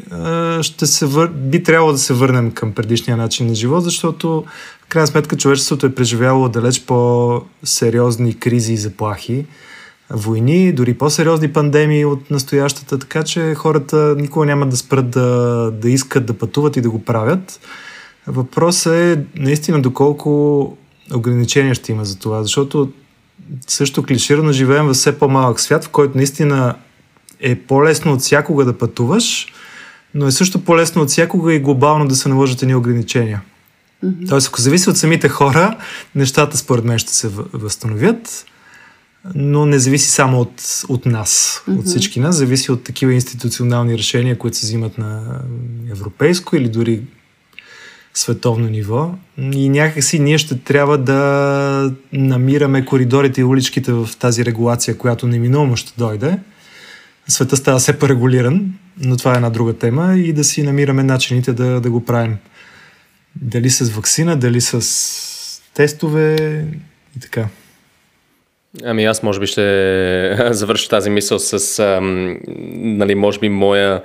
ще се вър... би трябвало да се върнем към предишния начин на живот, защото в крайна сметка човечеството е преживяло далеч по-сериозни кризи и заплахи войни, дори по-сериозни пандемии от настоящата, така че хората никога няма да спрат да, да искат да пътуват и да го правят. Въпросът е наистина доколко ограничения ще има за това, защото също клиширано живеем в все по-малък свят, в който наистина е по-лесно от всякога да пътуваш, но е също по-лесно от всякога и глобално да се наложат едни ограничения. Mm-hmm. Тоест, ако зависи от самите хора, нещата според мен ще се възстановят но не зависи само от, от нас, mm-hmm. от всички нас, зависи от такива институционални решения, които се взимат на европейско или дори световно ниво. И някакси ние ще трябва да намираме коридорите и уличките в тази регулация, която неминуемо ще дойде. Света става все по-регулиран, но това е една друга тема и да си намираме начините да, да го правим. Дали с вакцина, дали с тестове и така. Ами аз може би ще завърша тази мисъл с, ам, нали, може би моя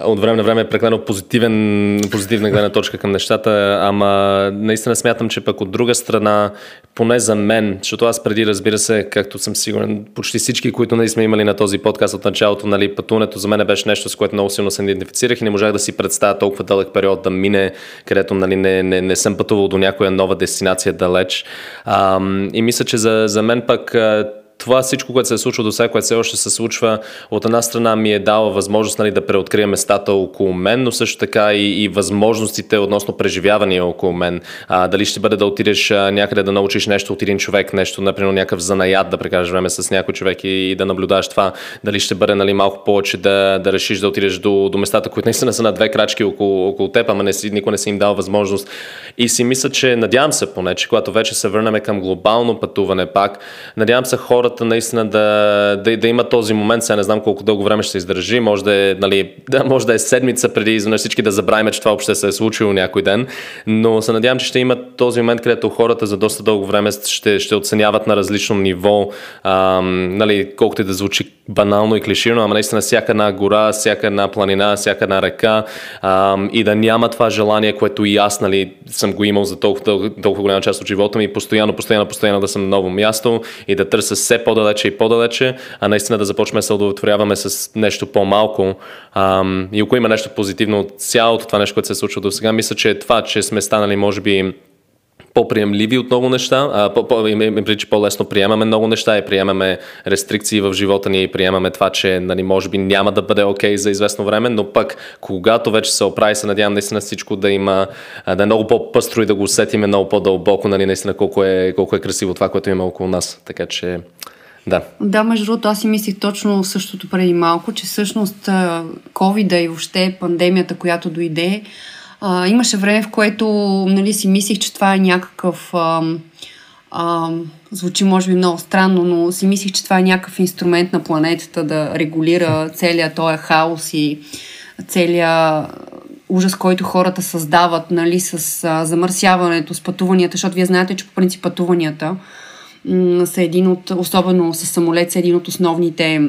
от време на време е прекалено позитивен, позитивна гледна точка към нещата, ама наистина смятам, че пък от друга страна, поне за мен, защото аз преди, разбира се, както съм сигурен, почти всички, които нали сме имали на този подкаст от началото, нали, пътуването за мен беше нещо, с което много силно се идентифицирах и не можах да си представя толкова дълъг период да мине, където нали, не, не, не съм пътувал до някоя нова дестинация далеч. А, и мисля, че за, за мен пък това всичко, което се е случило до сега, което все още се случва, от една страна ми е дала възможност нали, да преоткрия местата около мен, но също така и, и възможностите относно преживявания около мен. А, дали ще бъде да отидеш някъде да научиш нещо от един човек, нещо, например, някакъв занаят, да прекараш време с някой човек и, и да наблюдаш това. Дали ще бъде нали, малко повече да, да решиш да отидеш до, до местата, които наистина са на две крачки около, около теб, ама не си, никой не си им дал възможност. И си мисля, че надявам се поне, че когато вече се върнем към глобално пътуване пак, надявам се хората хората наистина да, да, да имат този момент. Сега не знам колко дълго време ще се издържи. Може да е, нали, да, може да е седмица преди изведнъж всички да забравим, че това въобще се е случило някой ден. Но се надявам, че ще имат този момент, където хората за доста дълго време ще, ще оценяват на различно ниво. Ам, нали, колкото и да звучи банално и клиширано, ама наистина всяка една гора, всяка една планина, всяка една река ам, и да няма това желание, което и аз нали, съм го имал за толкова, толкова голяма част от живота ми, постоянно, постоянно, постоянно да съм на ново място и да търся все по-далече и по-далече, а наистина да започнем да се удовлетворяваме с нещо по-малко. Ам, и ако има нещо позитивно от цялото това нещо, което се е случило до сега, мисля, че е това, че сме станали, може би, по-приемливи от много неща, а, по, че по-лесно приемаме много неща и приемаме рестрикции в живота ни и приемаме това, че нали, може би няма да бъде окей okay за известно време, но пък когато вече се оправи, се надявам наистина всичко да има, да е много по-пъстро и да го усетиме много по-дълбоко, нали, наистина колко е, колко е красиво това, което има около нас. Така че да. Да, между другото, аз си мислих точно същото преди малко, че всъщност COVID-а и въобще пандемията, която дойде, а, имаше време, в което нали, си мислих, че това е някакъв... А, а, звучи може би много странно, но си мислих, че това е някакъв инструмент на планетата да регулира целият този хаос и целият ужас, който хората създават нали, с а, замърсяването, с пътуванията, защото вие знаете, че по принцип пътуванията м- са един от, особено с самолет, са един от основните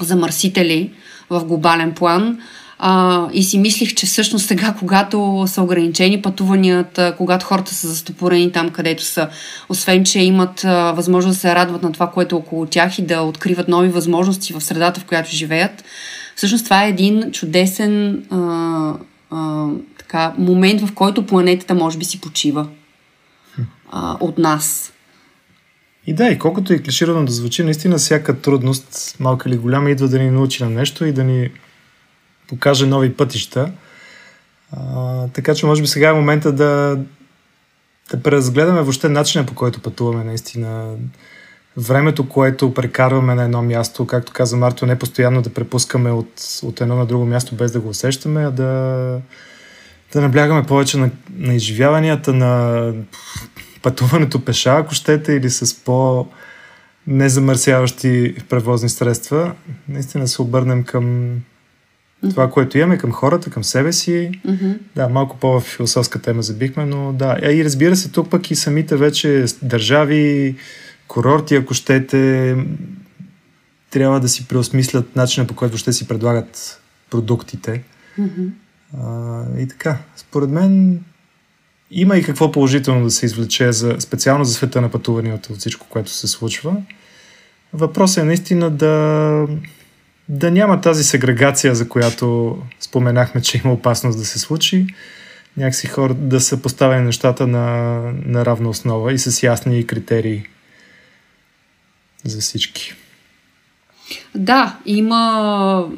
замърсители в глобален план. А, и си мислих, че всъщност сега, когато са ограничени пътуванията, когато хората са застопорени там, където са, освен, че имат а, възможност да се радват на това, което е около тях и да откриват нови възможности в средата, в която живеят, всъщност това е един чудесен а, а, така, момент, в който планетата може би си почива а, от нас. И да, и колкото и клиширано да звучи, наистина всяка трудност, малка или голяма, идва да ни научи на нещо и да ни покаже нови пътища. А, така че може би сега е момента да, да преразгледаме въобще начина по който пътуваме наистина. Времето, което прекарваме на едно място, както каза Марто, не постоянно да препускаме от, от едно на друго място без да го усещаме, а да, да наблягаме повече на, на изживяванията, на пътуването пеша, ако щете, или с по незамърсяващи превозни средства. Наистина се обърнем към това, което имаме към хората, към себе си. Mm-hmm. Да, малко по-философска тема забихме, но да. И разбира се, тук пък и самите вече държави, курорти, ако щете, трябва да си преосмислят начина по който ще си предлагат продуктите. Mm-hmm. А, и така, според мен има и какво положително да се извлече за, специално за света на пътуванията от всичко, което се случва. Въпросът е наистина да да няма тази сегрегация, за която споменахме, че има опасност да се случи. Някакси хора да са поставени нещата на, на равна основа и с ясни критерии за всички. Да, има,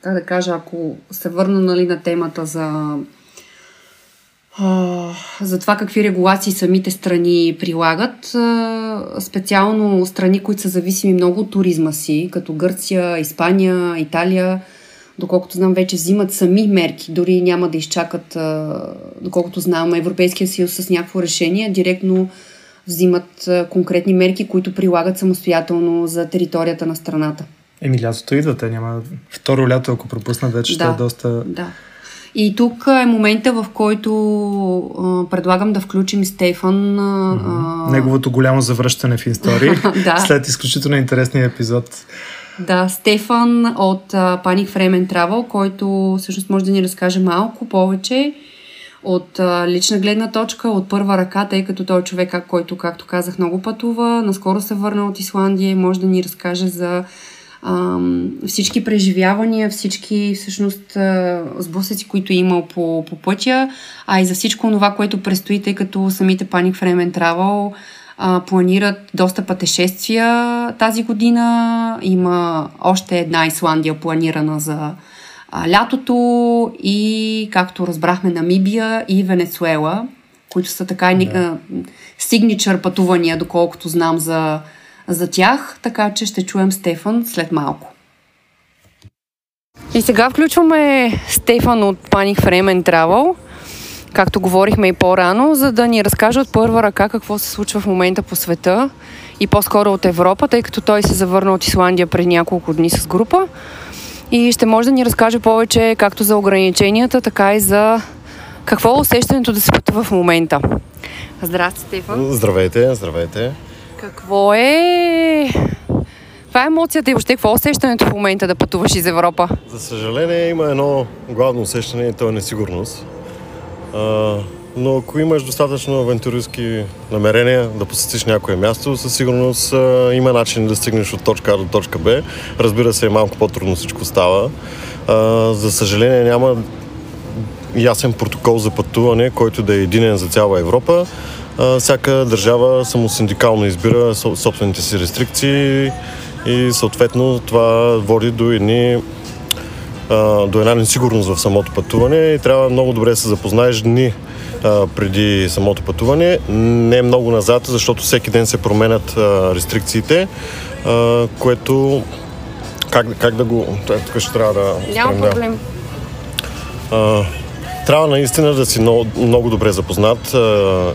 как да кажа, ако се върна нали, на темата за за това какви регулации самите страни прилагат. Специално страни, които са зависими много от туризма си, като Гърция, Испания, Италия, доколкото знам, вече взимат сами мерки, дори няма да изчакат, доколкото знам, Европейския съюз с някакво решение, директно взимат конкретни мерки, които прилагат самостоятелно за територията на страната. Еми, лятото идва, те няма. Второ лято, ако пропуснат, вече да, ще е доста. Да. И тук е момента, в който а, предлагам да включим Стефан. А, Неговото голямо завръщане в истории да. след изключително интересния епизод. Да, Стефан от Panic Frame Travel, който всъщност може да ни разкаже малко повече от а, лична гледна точка, от първа ръка, тъй като той е човек, който, както казах, много пътува. Наскоро се върна от Исландия и може да ни разкаже за всички преживявания, всички всъщност сблъсъци, които е имал по, по пътя, а и за всичко това, което предстои, тъй като самите Panic Frame Travel а, планират доста пътешествия тази година. Има още една Исландия планирана за а, лятото и, както разбрахме, Намибия и Венецуела, които са така да. сигничър пътувания, доколкото знам за за тях, така че ще чуем Стефан след малко. И сега включваме Стефан от Panic Frame and Travel, както говорихме и по-рано, за да ни разкаже от първа ръка какво се случва в момента по света и по-скоро от Европа, тъй като той се завърна от Исландия преди няколко дни с група. И ще може да ни разкаже повече както за ограниченията, така и за какво е усещането да се пътува в момента. Здрасти, Стефан. Здравейте, здравейте. Какво е... Каква е емоцията и въобще какво е усещането в момента да пътуваш из Европа? За съжаление има едно главно усещане и то е несигурност. А, но ако имаш достатъчно авантюристски намерения да посетиш някое място, със сигурност а, има начин да стигнеш от точка А до точка Б. Разбира се, малко по-трудно всичко става. А, за съжаление няма ясен протокол за пътуване, който да е единен за цяла Европа. Всяка държава самосиндикално избира собствените си рестрикции и съответно това води до едни до една несигурност в самото пътуване и трябва много добре да се запознаеш дни преди самото пътуване. Не много назад, защото всеки ден се променят рестрикциите, което как, как да го... Тук ще трябва да... Няма проблем. А, трябва наистина да си много, много добре запознат а,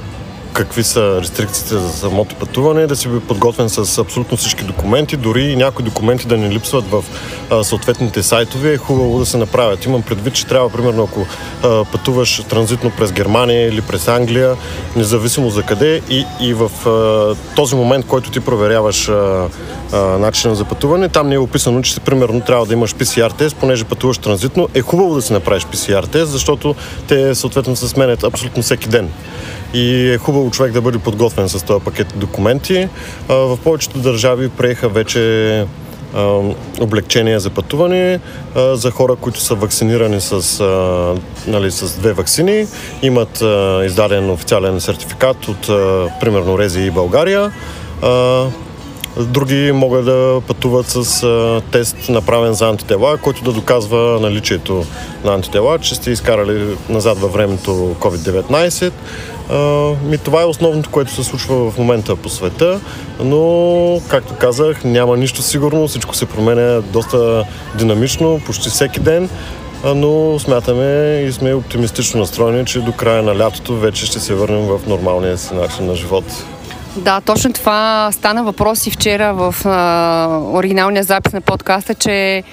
какви са рестрикциите за самото пътуване, да си би подготвен с абсолютно всички документи, дори и някои документи да не липсват в а, съответните сайтове, е хубаво да се направят. Имам предвид, че трябва, примерно, ако а, пътуваш транзитно през Германия или през Англия, независимо за къде и, и в а, този момент, който ти проверяваш начина за пътуване, там не е описано, че примерно трябва да имаш PCR тест, понеже пътуваш транзитно, е хубаво да си направиш PCR тест, защото те съответно се сменят абсолютно всеки ден. И е хубаво човек да бъде подготвен с този пакет документи. В повечето държави приеха вече облегчения за пътуване за хора, които са вакцинирани с, нали, с две вакцини, имат издаден официален сертификат от примерно Рези и България. Други могат да пътуват с тест направен за антитела, който да доказва наличието на антитела, че сте изкарали назад във времето COVID-19. Ми това е основното, което се случва в момента по света, но, както казах, няма нищо сигурно, всичко се променя доста динамично, почти всеки ден но смятаме и сме оптимистично настроени, че до края на лятото вече ще се върнем в нормалния си начин на живот. Да, точно това стана въпрос и вчера в а, оригиналния запис на подкаста, че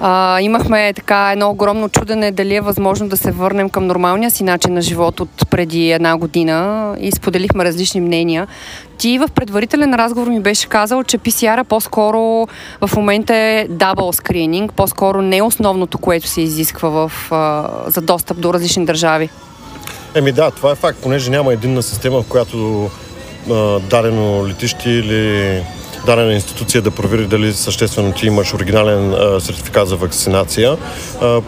а, имахме така едно огромно чудене дали е възможно да се върнем към нормалния си начин на живот от преди една година и споделихме различни мнения. Ти в предварителен разговор ми беше казал, че PCR по-скоро в момента е дабл скрининг, по-скоро не е основното, което се изисква в, а, за достъп до различни държави. Еми да, това е факт, понеже няма единна система, в която дадено летище или дадена институция да провери дали съществено ти имаш оригинален сертификат за вакцинация,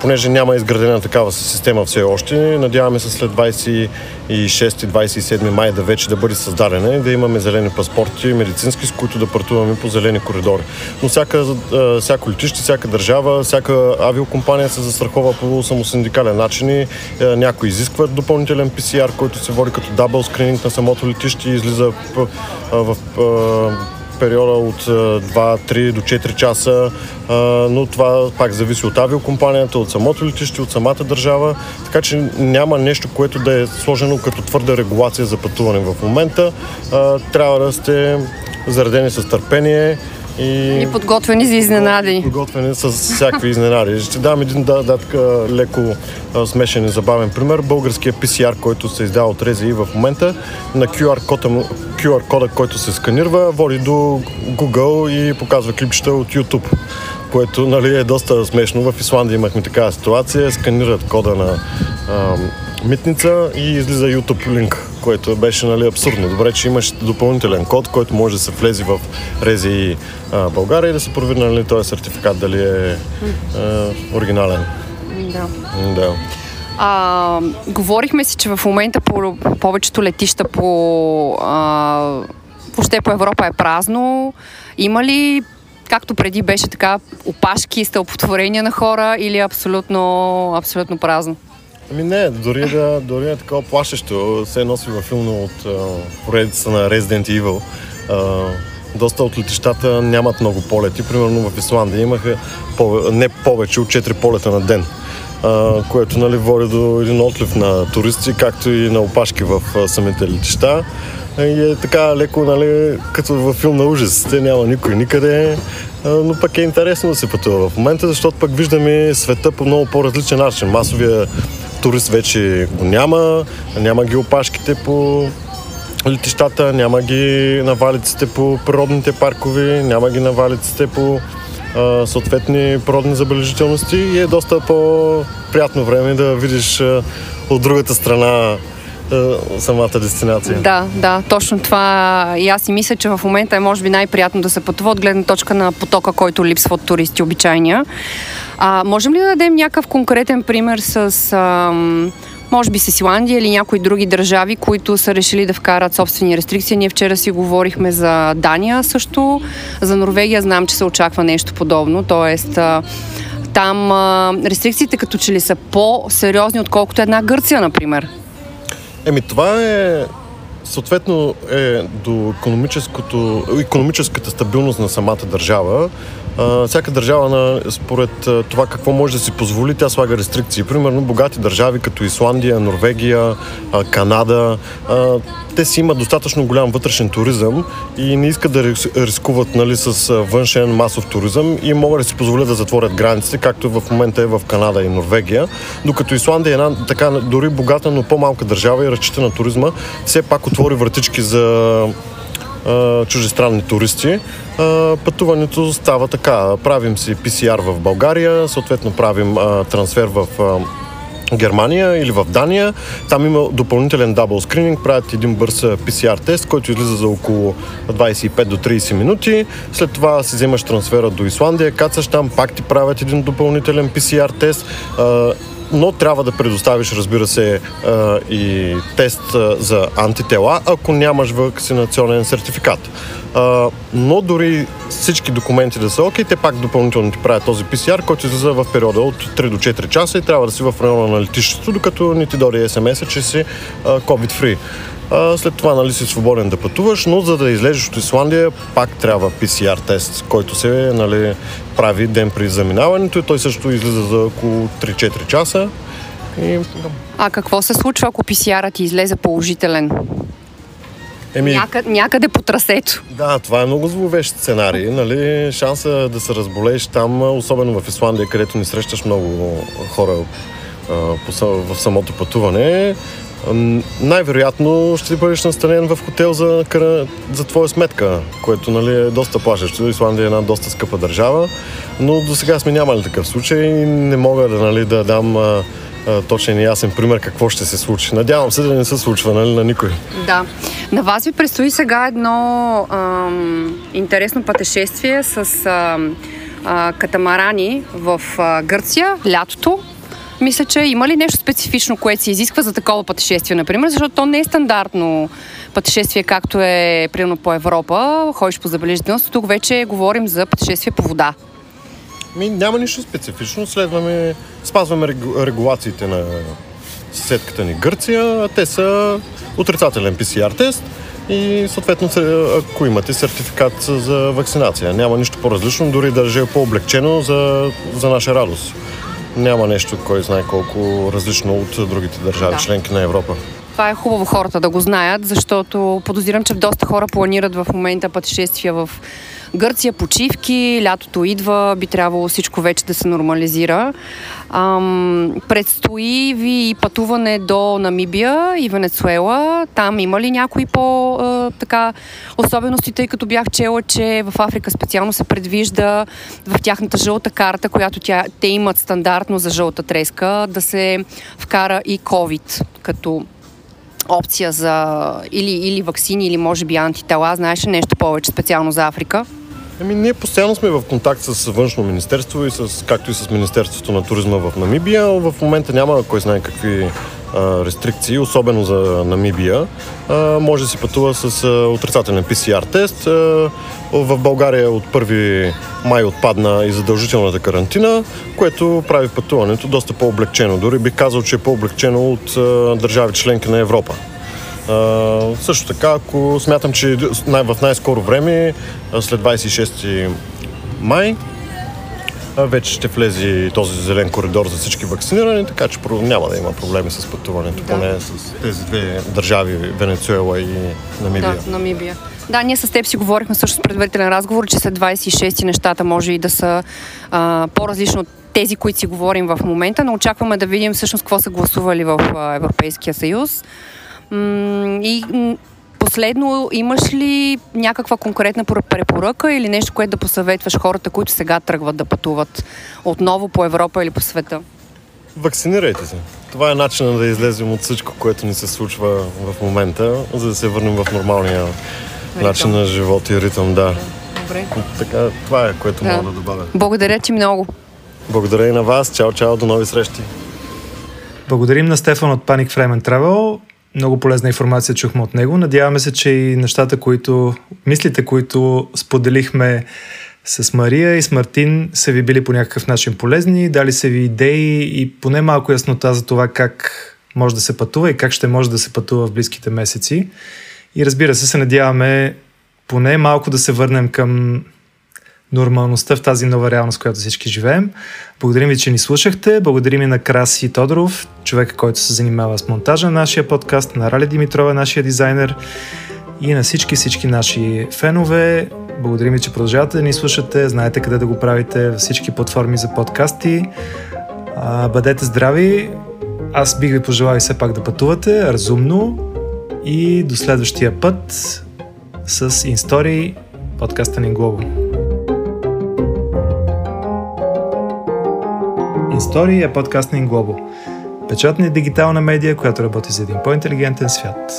понеже няма изградена такава система все още. Надяваме се след 26-27 май да вече да бъде създадена и да имаме зелени паспорти медицински, с които да пътуваме по зелени коридори. Но всяка, всяко летище, всяка държава, всяка авиокомпания се застрахова по самосиндикален начин и някои изискват допълнителен PCR, който се води като дабл скрининг на самото летище и излиза в, в, в периода от 2-3 до 4 часа, но това пак зависи от авиокомпанията, от самото летище, от самата държава, така че няма нещо, което да е сложено като твърда регулация за пътуване в момента. Трябва да сте заредени с търпение и, и подготвени за изненади. Подготвени с всякакви изненади. Ще дам един да, да, така, леко а, смешен и забавен пример. Българския PCR, който се издава от Рези в момента, на QR кода, QR кода, който се сканирва, води до Google и показва клипчета от YouTube което нали, е доста смешно. В Исландия имахме такава ситуация. Сканират кода на а, митница и излиза YouTube линк, което беше нали, абсурдно. Добре, че имаш допълнителен код, който може да се влезе в Рези и България и да се провери нали, този сертификат дали е а, оригинален. Да. да. А, говорихме си, че в момента по повечето летища по, а, въобще по Европа е празно. Има ли както преди беше така опашки, стълпотворения на хора или абсолютно, абсолютно празно? Ами не, дори да, дори е такова плашещо. Се носи във филма от поредица на Resident Evil. А, доста от летищата нямат много полети. Примерно в Исландия имаха не повече от 4 полета на ден. а, което нали, води до един отлив на туристи, както и на опашки в а, самите летища. И е така леко, нали, като във филм на ужасите, няма никой никъде, но пък е интересно да се пътува в момента, защото пък виждаме света по много по-различен начин. Масовия турист вече го няма, няма ги опашките по летищата, няма ги навалиците по природните паркове, няма ги навалиците по а, съответни природни забележителности и е доста по-приятно време да видиш а, от другата страна самата дестинация. Да, да, точно това. И аз си мисля, че в момента е може би най-приятно да се пътува от гледна точка на потока, който липсва от туристи обичайния. А, можем ли да дадем някакъв конкретен пример с... Ам може би с Исландия или някои други държави, които са решили да вкарат собствени рестрикции. Ние вчера си говорихме за Дания също, за Норвегия знам, че се очаква нещо подобно, т.е. там а, рестрикциите като че ли са по-сериозни, отколкото една Гърция, например. Еми, това е съответно е до економическата стабилност на самата държава. А, всяка държава, на, според а, това какво може да си позволи, тя слага рестрикции. Примерно богати държави като Исландия, Норвегия, а, Канада, а, те си имат достатъчно голям вътрешен туризъм и не искат да рискуват нали, с външен масов туризъм и могат да си позволят да затворят границите, както в момента е в Канада и Норвегия. Докато Исландия е една така дори богата, но по-малка държава и разчита на туризма, все пак отвори вратички за чужестранни туристи. Пътуването става така. Правим си PCR в България, съответно правим трансфер в Германия или в Дания. Там има допълнителен дабл скрининг, правят един бърз PCR тест, който излиза за около 25 до 30 минути. След това си вземаш трансфера до Исландия, кацаш там, пак ти правят един допълнителен PCR тест но трябва да предоставиш, разбира се, и тест за антитела, ако нямаш вакцинационен сертификат. Но дори всички документи да са окей, те пак допълнително ти правят този PCR, който излиза в периода от 3 до 4 часа и трябва да си в района на летището, докато не ти дойде смс че си COVID-free. След това нали, си свободен да пътуваш, но за да излезеш от Исландия, пак трябва PCR тест, който се нали, прави ден при заминаването и той също излиза за около 3-4 часа. И... А какво се случва, ако PCR-ът ти излезе положителен? Еми... Някъде, някъде по трасето. Да, това е много зловещ сценарий. Нали? Шанса да се разболееш там, особено в Исландия, където ни срещаш много хора в самото пътуване, най-вероятно ще бъдеш настанен в хотел за, за твоя сметка, което нали, е доста плашещо. Исландия е една доста скъпа държава, но до сега сме нямали такъв случай и не мога да, нали, да дам а, а, точен и ясен пример какво ще се случи. Надявам се да не се случва нали, на никой. Да. На вас ви предстои сега едно ам, интересно пътешествие с ам, а, катамарани в а, Гърция, лятото мисля, че има ли нещо специфично, което се изисква за такова пътешествие, например, защото то не е стандартно пътешествие, както е примерно по Европа, ходиш по забележителност, тук вече говорим за пътешествие по вода. Ми, няма нищо специфично, следваме, спазваме регулациите на съседката ни Гърция, те са отрицателен PCR тест и съответно ако имате сертификат за вакцинация. Няма нищо по-различно, дори даже е по-облегчено за, за наша радост няма нещо, кой знае колко различно от другите държави, да. членки на Европа. Това е хубаво хората да го знаят, защото подозирам, че доста хора планират в момента пътешествия в Гърция, почивки, лятото идва, би трябвало всичко вече да се нормализира. Ам, предстои ви пътуване до Намибия и Венецуела. Там има ли някои по а, така особености, тъй като бях чела, че в Африка специално се предвижда в тяхната жълта карта, която тя, те имат стандартно за жълта треска, да се вкара и COVID като опция за или, или вакцини, или може би антитела. Знаеш ли нещо повече специално за Африка? Ами, ние постоянно сме в контакт с външно министерство и с, както и с Министерството на туризма в Намибия. В момента няма кой знае какви рестрикции, особено за Намибия. Може да си пътува с а, отрицателен PCR тест. В България от 1 май отпадна и задължителната карантина, което прави пътуването доста по-облегчено. Дори бих казал, че е по-облегчено от държави членки на Европа. А, също така, ако смятам, че в най-скоро време, след 26 май, вече ще влезе този зелен коридор за всички вакцинирани, така че няма да има проблеми с пътуването, да. поне с тези две държави, Венецуела и Намибия. Да, Намибия. Да, ние с теб си говорихме също с предварителен разговор, че след 26 нещата може и да са а, по-различно от тези, които си говорим в момента, но очакваме да видим всъщност какво са гласували в Европейския съюз. И последно, имаш ли някаква конкретна препоръка или нещо, което да посъветваш хората, които сега тръгват да пътуват отново по Европа или по света? Вакцинирайте се. Това е начинът да излезем от всичко, което ни се случва в момента, за да се върнем в нормалния ритъм. начин на живот и ритъм. Да. Добре. Така, това е, което да. мога да добавя. Благодаря ти много. Благодаря и на вас. Чао, чао, до нови срещи. Благодарим на Стефан от Panic Frame Travel. Много полезна информация чухме от него. Надяваме се, че и нещата, които, мислите, които споделихме с Мария и с Мартин са ви били по някакъв начин полезни, дали са ви идеи и поне малко яснота за това как може да се пътува и как ще може да се пътува в близките месеци. И разбира се, се надяваме поне малко да се върнем към нормалността в тази нова реалност, която всички живеем. Благодарим ви, че ни слушахте. Благодарим и на Краси Тодоров, човека, който се занимава с монтажа на нашия подкаст, на Рали Димитрова, нашия дизайнер и на всички, всички наши фенове. Благодарим ви, че продължавате да ни слушате. Знаете къде да го правите във всички платформи за подкасти. Бъдете здрави. Аз бих ви пожелал все пак да пътувате разумно и до следващия път с InStory подкаста ни Глобо. Истории е подкаст на Инглобо. Печатна и дигитална медия, която работи за един по-интелигентен свят.